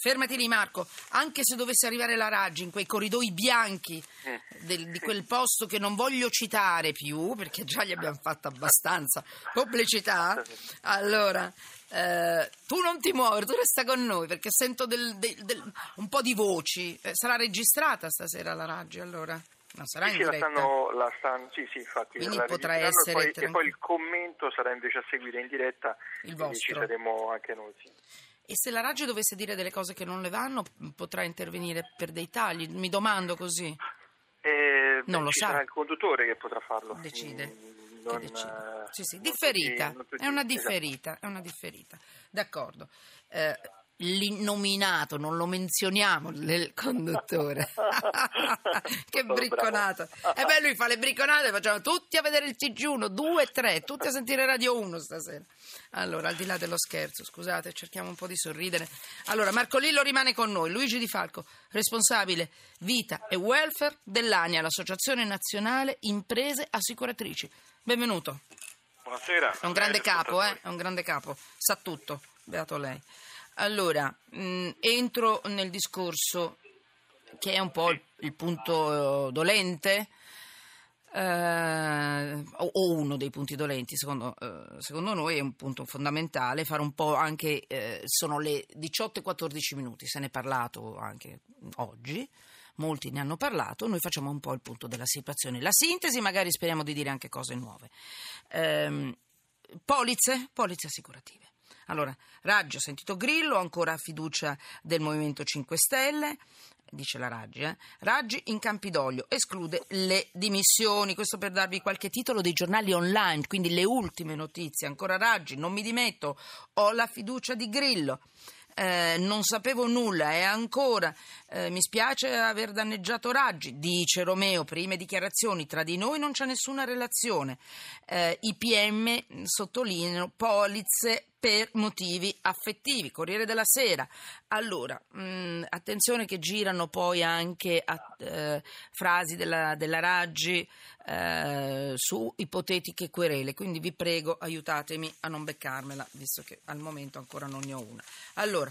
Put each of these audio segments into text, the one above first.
fermati lì Marco, anche se dovesse arrivare la Raggi in quei corridoi bianchi Eh. del- di quel posto che non voglio citare più, perché già gli abbiamo fatto abbastanza pubblicità, allora... eh, tu non ti muovere, tu resta con noi perché sento del- del- del- un po' di voci. Eh, sarà registrata stasera la Raggi allora? Non sarà Sì, in sì, la diretta? stanno, la stanno, sì, sì, infatti. Quindi la potrà essere poi, e poi il commento sarà invece a seguire in diretta. Il quindi ci vostro. saremo anche noi. Sì. E se la Raggi dovesse dire delle cose che non le vanno, potrà intervenire per dei tagli? Mi domando così. E, Non beh, lo sa. sarà il conduttore che potrà farlo. Decide. Mm, non, decide. eh, Sì, sì, differita. È una esatto. differita, è una differita. D'accordo. Eh, l'innominato, non lo menzioniamo, il conduttore. che bricconato. E beh, lui fa le bricconate, facciamo tutti a vedere il TG1, 2 3, tutti a sentire Radio 1 stasera. Allora, al di là dello scherzo, scusate, cerchiamo un po' di sorridere. Allora, Marco Lillo rimane con noi, Luigi Di Falco, responsabile vita e welfare dell'ANIA, l'Associazione Nazionale Imprese Assicuratrici. Benvenuto. Buonasera. È un grande Eh, capo, eh? È un grande capo, sa tutto, beato lei. Allora, mh, entro nel discorso che è un po' il, il punto eh, dolente, eh, o, o uno dei punti dolenti, secondo, eh, secondo noi è un punto fondamentale, fare un po' anche, eh, sono le 18 e 14 minuti, se ne è parlato anche oggi, molti ne hanno parlato, noi facciamo un po' il punto della situazione. La sintesi, magari speriamo di dire anche cose nuove. Ehm, polizze, polizze assicurative. Allora, Raggi, ho sentito Grillo, ancora fiducia del Movimento 5 Stelle, dice la Raggi, eh? Raggi in Campidoglio esclude le dimissioni, questo per darvi qualche titolo dei giornali online, quindi le ultime notizie, ancora Raggi, non mi dimetto, ho la fiducia di Grillo. Eh, non sapevo nulla e ancora eh, mi spiace aver danneggiato Raggi, dice Romeo, prime dichiarazioni, tra di noi non c'è nessuna relazione. Eh, I PM sottolineano polizze per motivi affettivi, Corriere della Sera. Allora, mh, attenzione che girano poi anche a, eh, frasi della, della Raggi eh, su ipotetiche querele, quindi vi prego aiutatemi a non beccarmela, visto che al momento ancora non ne ho una. Allora,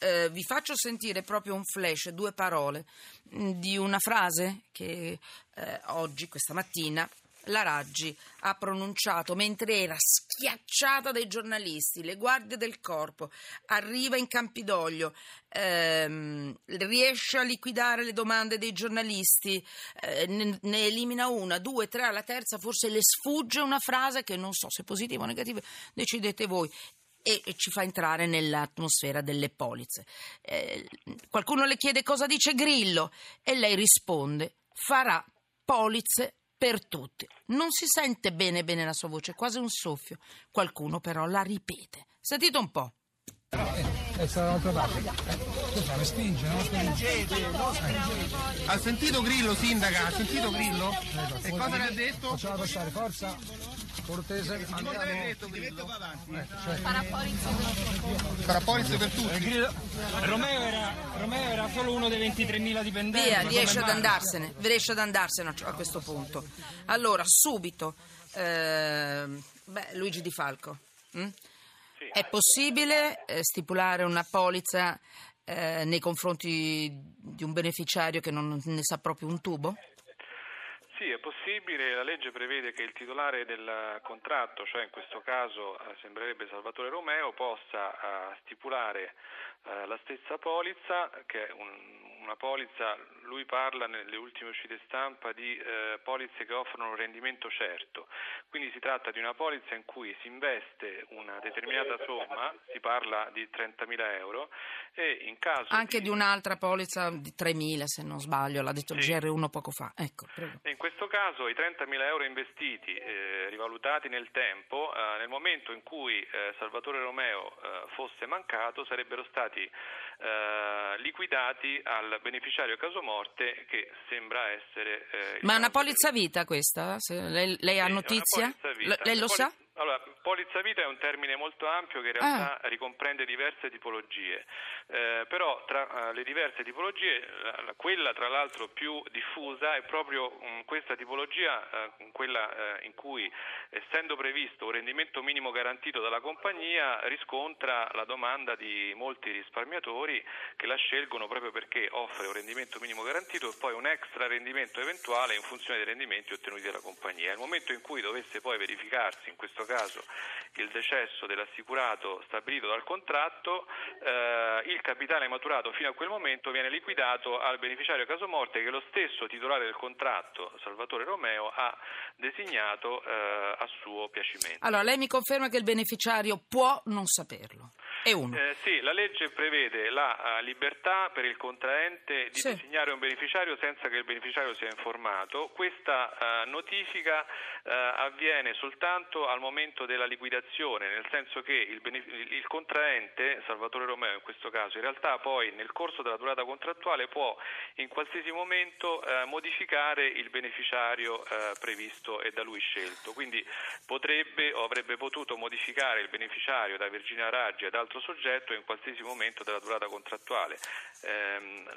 eh, vi faccio sentire proprio un flash, due parole mh, di una frase che eh, oggi, questa mattina, la Raggi ha pronunciato mentre era schiacciata dai giornalisti, le guardie del corpo, arriva in Campidoglio, ehm, riesce a liquidare le domande dei giornalisti, eh, ne, ne elimina una, due, tre, alla terza forse le sfugge una frase che non so se positiva o negativa, decidete voi e ci fa entrare nell'atmosfera delle polizze. Eh, qualcuno le chiede cosa dice Grillo e lei risponde farà polizze per tutti. Non si sente bene bene la sua voce, quasi un soffio. Qualcuno però la ripete. Sentite un po'. È stata dall'altra parte. Eh, cosa respinge, no? Ha sentito Grillo, sindaca? Ha sentito Grillo? E cosa le ha detto? Facciamo passare, forza, cortese, Cosa le ha andiamo. detto Grillo? Eh, Farà polizze per tutti. Romeo era, Romeo era solo uno dei 23.000 dipendenti. Via, riesce ad andarsene, riesce ad andarsene a questo punto. Allora, subito, ehm, beh, Luigi Di Falco. hm? È possibile eh, stipulare una polizza eh, nei confronti di un beneficiario che non ne sa proprio un tubo? Sì, è possibile, la legge prevede che il titolare del contratto, cioè in questo caso eh, sembrerebbe Salvatore Romeo, possa eh, stipulare la stessa polizza, che è un- una polizza, lui parla nelle ultime uscite stampa di eh, polizze che offrono un rendimento certo, quindi si tratta di una polizza in cui si investe una determinata somma, si parla di 30.000 euro, e in caso Anche di un'altra polizza di 3.000 se non sbaglio, l'ha detto il Sì. GR1 poco fa. Ecco, In questo caso i 30.000 euro investiti, eh, rivalutati nel tempo, eh, nel momento in cui eh, Salvatore Romeo eh, fosse mancato, sarebbero stati eh, liquidati al beneficiario caso morte che sembra essere... eh, Ma è una polizza vita questa? Se lei, lei ha Sì, notizia? L- lei lo sa? Allora, polizza vita è un termine molto ampio che in realtà ricomprende diverse tipologie, Eh, però tra eh, le diverse tipologie, la- quella tra l'altro più diffusa è proprio mm, questa tipologia, eh, quella in cui essendo previsto un rendimento minimo garantito dalla compagnia riscontra la domanda di molti risparmiatori che la scelgono proprio perché offre un rendimento minimo garantito e poi un extra rendimento eventuale in funzione dei rendimenti ottenuti dalla compagnia. Nel momento in cui dovesse poi verificarsi, in questo caso, il decesso dell'assicurato stabilito dal contratto, eh, il capitale maturato fino a quel momento viene liquidato al beneficiario caso morte che lo stesso titolare del contratto, Salvatore Romeo, ha designato eh, a suo piacimento. Allora, lei mi conferma che il beneficiario può non saperlo. È uno. Eh, sì, la legge prevede la eh, libertà per il contraente di Sì. designare un beneficiario senza che il beneficiario sia informato. Questa eh, notifica eh, avviene soltanto al momento della liquidazione, nel senso che il, bene- il- contraente, Salvatore Romeo in questo caso, in realtà poi nel corso della durata contrattuale può in qualsiasi momento modificare il beneficiario previsto e da lui scelto. Quindi potrebbe o avrebbe potuto modificare il beneficiario da Virginia Raggi ad altro soggetto in qualsiasi momento della durata contrattuale. Ehm,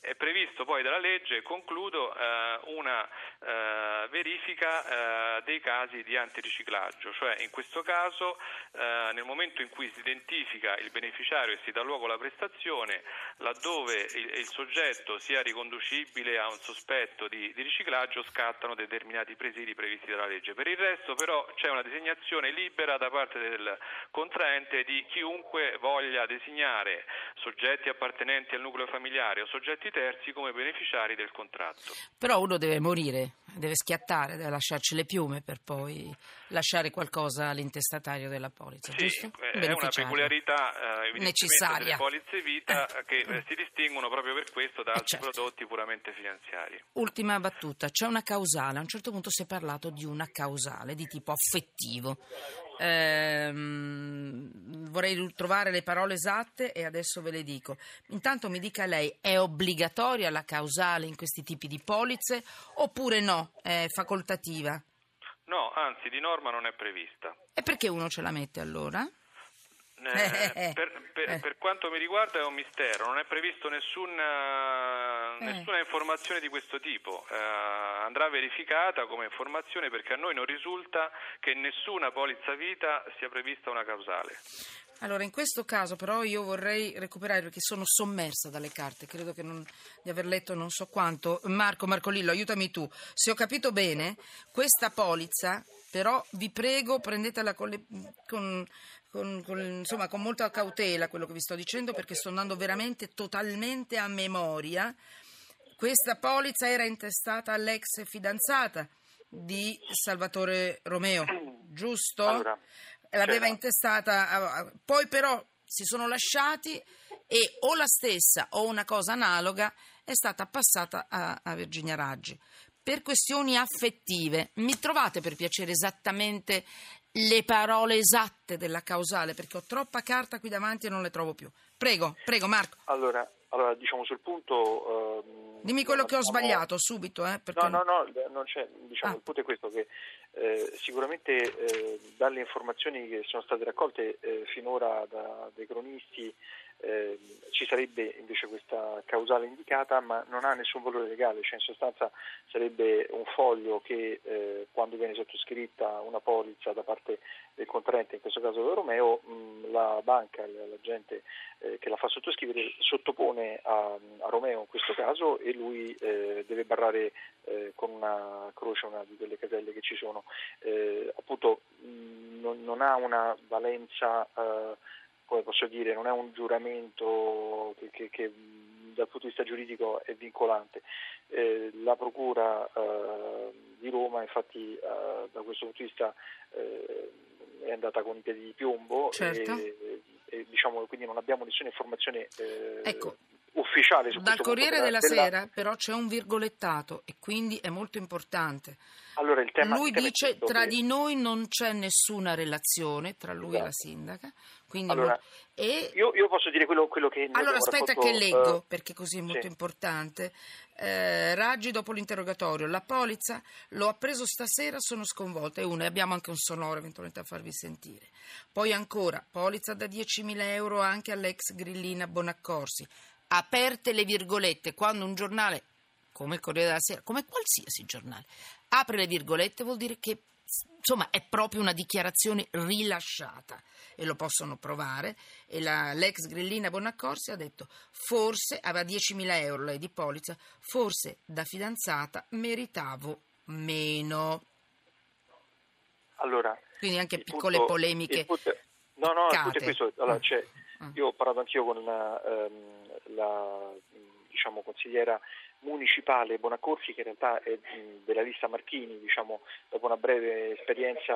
è previsto poi dalla legge, concludo, eh, una eh, verifica eh, dei casi di antiriciclaggio, cioè in questo caso eh, nel momento in cui si identifica il beneficiario e si dà luogo alla prestazione, laddove il, il soggetto sia riconducibile a un sospetto di, di riciclaggio, scattano determinati presidi previsti dalla legge. Per il resto però c'è una designazione libera da parte del contraente di chiunque voglia designare soggetti appartenenti al nucleo familiare o soggetti terzi come beneficiari del contratto. Però uno deve morire, deve schiattare, deve lasciarci le piume per poi lasciare qualcosa all'intestatario della polizza, Sì, giusto? eh, è una peculiarità eh, Necessaria. delle polizze vita Eh. che eh, si distinguono proprio per questo da altri certo. prodotti puramente finanziari. Ultima battuta, c'è una causale, a un certo punto si è parlato di una causale di tipo affettivo. Ehm, vorrei trovare le parole esatte e adesso ve le dico. Intanto mi dica lei, è obbligatoria la causale in questi tipi di polizze oppure no, è facoltativa? No, anzi, di norma non è prevista. E perché uno ce la mette allora? Eh, per, per- Eh. per quanto mi riguarda è un mistero, non è previsto nessuna, Eh. nessuna informazione di questo tipo. Eh, andrà verificata come informazione perché a noi non risulta che nessuna polizza vita sia prevista una causale. Allora, in questo caso però io vorrei recuperare perché sono sommersa dalle carte, credo che non- di aver letto non so quanto. Marco, Marcolillo, aiutami tu. Se ho capito bene, questa polizza, però vi prego, prendetela con, le- con- con- con- insomma, con molta cautela quello che vi sto dicendo perché sto andando veramente totalmente a memoria. Questa polizza era intestata all'ex fidanzata di Salvatore Romeo, giusto? Allora, L'aveva intestata, a- poi però si sono lasciati e o la stessa o una cosa analoga è stata passata a, a Virginia Raggi. Per questioni affettive, mi trovate per piacere esattamente le parole esatte della causale perché ho troppa carta qui davanti e non le trovo più. Prego, prego Marco, Allora, allora, diciamo sul punto... ehm, dimmi quello che ho abbiamo- sbagliato subito. Eh, perché No, no, no, non c'è, diciamo, Ah. il punto è questo che eh, sicuramente eh, dalle informazioni che sono state raccolte eh, finora da, dai cronisti eh, ci sarebbe invece questa causale indicata ma non ha nessun valore legale, cioè in sostanza sarebbe un foglio che eh, quando viene sottoscritta una polizza da parte del contraente, in questo caso Romeo, mh, la banca, l'agente eh, che la fa sottoscrivere sottopone a, a Romeo in questo caso e lui eh, deve barrare eh, con una croce una di quelle caselle che ci sono. Eh, appunto mh, non, non ha una valenza, come posso dire, non è un giuramento che, che- che, dal punto di vista giuridico è vincolante. Eh, la Procura eh, di Roma infatti eh, da questo punto di vista eh, è andata con i piedi di piombo Certo. e, e, diciamo, quindi non abbiamo nessuna informazione eh, Ecco. Ufficiale su Dal Corriere della, della- Sera però c'è un virgolettato e quindi è molto importante. Allora il tema lui è dice tra che- di noi non c'è nessuna relazione tra lui e la Esatto. sindaca. Quindi Allora, molto- e Io, io posso dire quello, quello che... allora aspetta raccolto, che leggo, eh, perché così è molto sì. importante. Eh, Raggi dopo l'interrogatorio, la polizza l'ho appreso stasera, sono sconvolta. E uno, e abbiamo anche un sonoro eventualmente a farvi sentire. Poi ancora, polizza da 10.000 euro anche all'ex grillina Bonaccorsi. Aperte le virgolette, quando un giornale, come il Corriere della Sera, come qualsiasi giornale, apre le virgolette vuol dire che insomma è proprio una dichiarazione rilasciata e lo possono provare e la- l'ex grillina Bonaccorsi ha detto forse aveva 10.000 euro lei di polizza forse da fidanzata meritavo meno Allora, quindi anche piccole punto- polemiche punto- no, no, piccate. questo. Allora, Mm. c'è- Mm. io ho parlato anch'io con ehm, la diciamo, consigliera municipale Bonaccorsi, che in realtà è della lista Marchini, diciamo, dopo una breve esperienza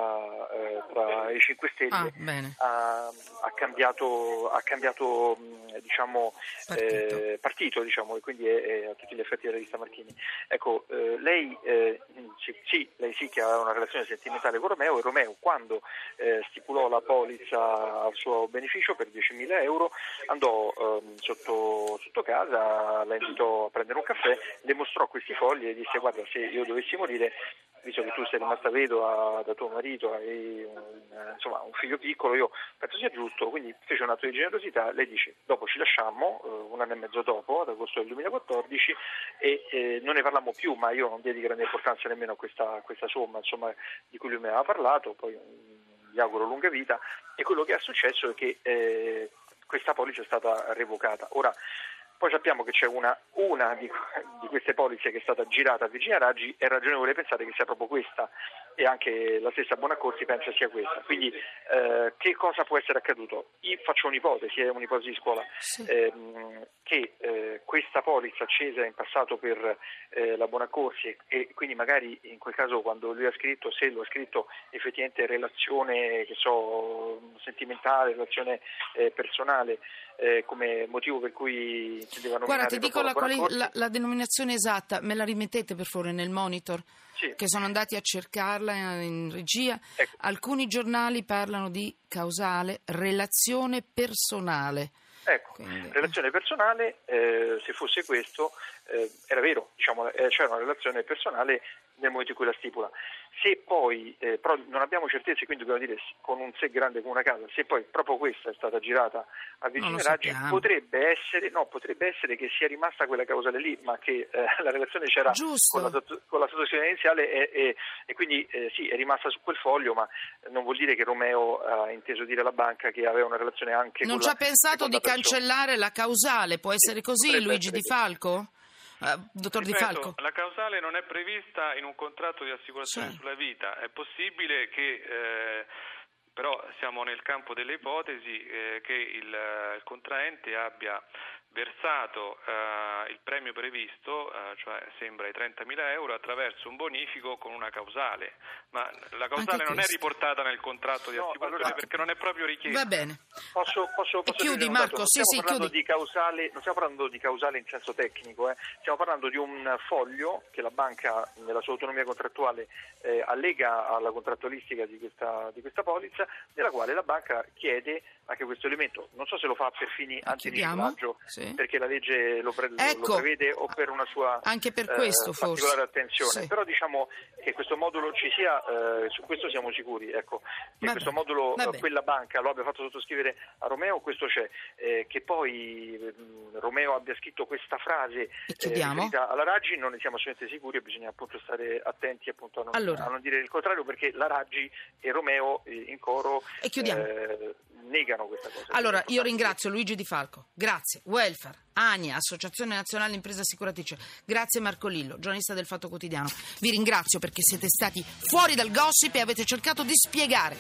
eh, tra i 5 Stelle. ah ha, ha cambiato, ha cambiato diciamo, Partito. eh, partito, diciamo, e quindi è, è a tutti gli effetti della lista Marchini. Ecco, eh, lei, eh, sì, sì, lei sì che aveva una relazione sentimentale con Romeo e Romeo quando eh, stipulò la polizza al suo beneficio per 10.000 euro andò ehm, sotto, sotto casa, la invitò a prendere un caffè, le mostrò questi fogli e disse guarda se io dovessi morire visto che tu sei rimasta vedova da tuo marito e eh, insomma, un figlio piccolo, io penso sia giusto, quindi fece un atto di generosità, lei dice dopo ci lasciammo, eh, un anno e mezzo dopo, ad agosto del 2014, e eh, non ne parlammo più, ma io non diedi grande importanza nemmeno a questa, questa somma insomma, di cui lui mi aveva parlato, poi mm, gli auguro lunga vita, e quello che è successo è che eh, questa polizza è stata revocata. Ora, poi sappiamo che c'è una, una di, di queste polizze che è stata girata a Virginia Raggi, è ragionevole pensare che sia proprio questa e anche la stessa Bonaccorsi pensa sia questa. Quindi eh, che cosa può essere accaduto? Io faccio un'ipotesi, è un'ipotesi di scuola, Sì. ehm, che eh, questa polizza accesa in passato per eh, la Bonaccorsi e, e quindi magari in quel caso quando lui ha scritto, se lo ha scritto effettivamente relazione che so, sentimentale, relazione eh, personale, eh, come motivo per cui intendeva guarda nominare ti dico la, quali- la- la denominazione esatta me la rimettete per favore nel monitor? Sì. che sono andati a cercarla in regia. Ecco. alcuni giornali parlano di causale relazione personale. Ecco, Quindi- relazione personale, eh, se fosse questo, eh, era vero, diciamo, eh, c'era una relazione personale nel momento in cui la stipula. Se poi, eh, però non abbiamo certezze, quindi dobbiamo dire con un se grande come una casa, se poi proprio questa è stata girata a Virginia lo Raggi, potrebbe essere, no, potrebbe essere che sia rimasta quella causale lì, ma che eh, la relazione c'era Giusto. con la, con la sottosezione iniziale e, e- e quindi eh, sì, è rimasta su quel foglio, ma non vuol dire che Romeo ha inteso dire alla banca che aveva una relazione anche non con ci la ha pensato di cancellare la causale può essere così Luigi Di. Falco? Eh, dottor Di Ripeto, Falco La causale non è prevista in un contratto di assicurazione Sì. sulla vita. È possibile che, eh, però siamo nel campo delle ipotesi, eh, che il, eh, il contraente abbia versato eh, il premio previsto, eh, cioè sembra i 30.000 euro, attraverso un bonifico con una causale. Ma la causale non è riportata nel contratto di No, assicurazione allora- perché non è proprio richiesta. va bene Posso, posso, posso chiudi, Marco? Non sì, stiamo sì, parlando chiudi. Di causale, non stiamo parlando di causale in senso tecnico, eh. stiamo parlando di un foglio che la banca nella sua autonomia contrattuale eh, allega alla contrattualistica di questa, di questa polizza, nella quale la banca chiede anche questo elemento. Non so se lo fa per fini antiriciclaggio, Sì. perché la legge lo, pre- lo Ecco. prevede o per una sua Anche per eh, questo, forse. particolare attenzione. Sì. Però diciamo che questo modulo ci sia, eh, su questo siamo sicuri, ecco, che Va questo modulo eh, quella banca lo abbia fatto sottoscrivere a Romeo, questo c'è. Eh, che poi ehm, Romeo abbia scritto questa frase eh, alla Raggi non ne siamo assolutamente sicuri e bisogna appunto stare attenti appunto, a, non, Allora. a non dire il contrario perché la Raggi e Romeo eh, in coro E negano questa cosa. Allora, io ringrazio Luigi Di Falco, grazie. Welfare, ANIA, Associazione Nazionale Impresa Assicuratrice, grazie Marco Lillo, giornalista del Fatto Quotidiano. Vi ringrazio perché siete stati fuori dal gossip e avete cercato di spiegare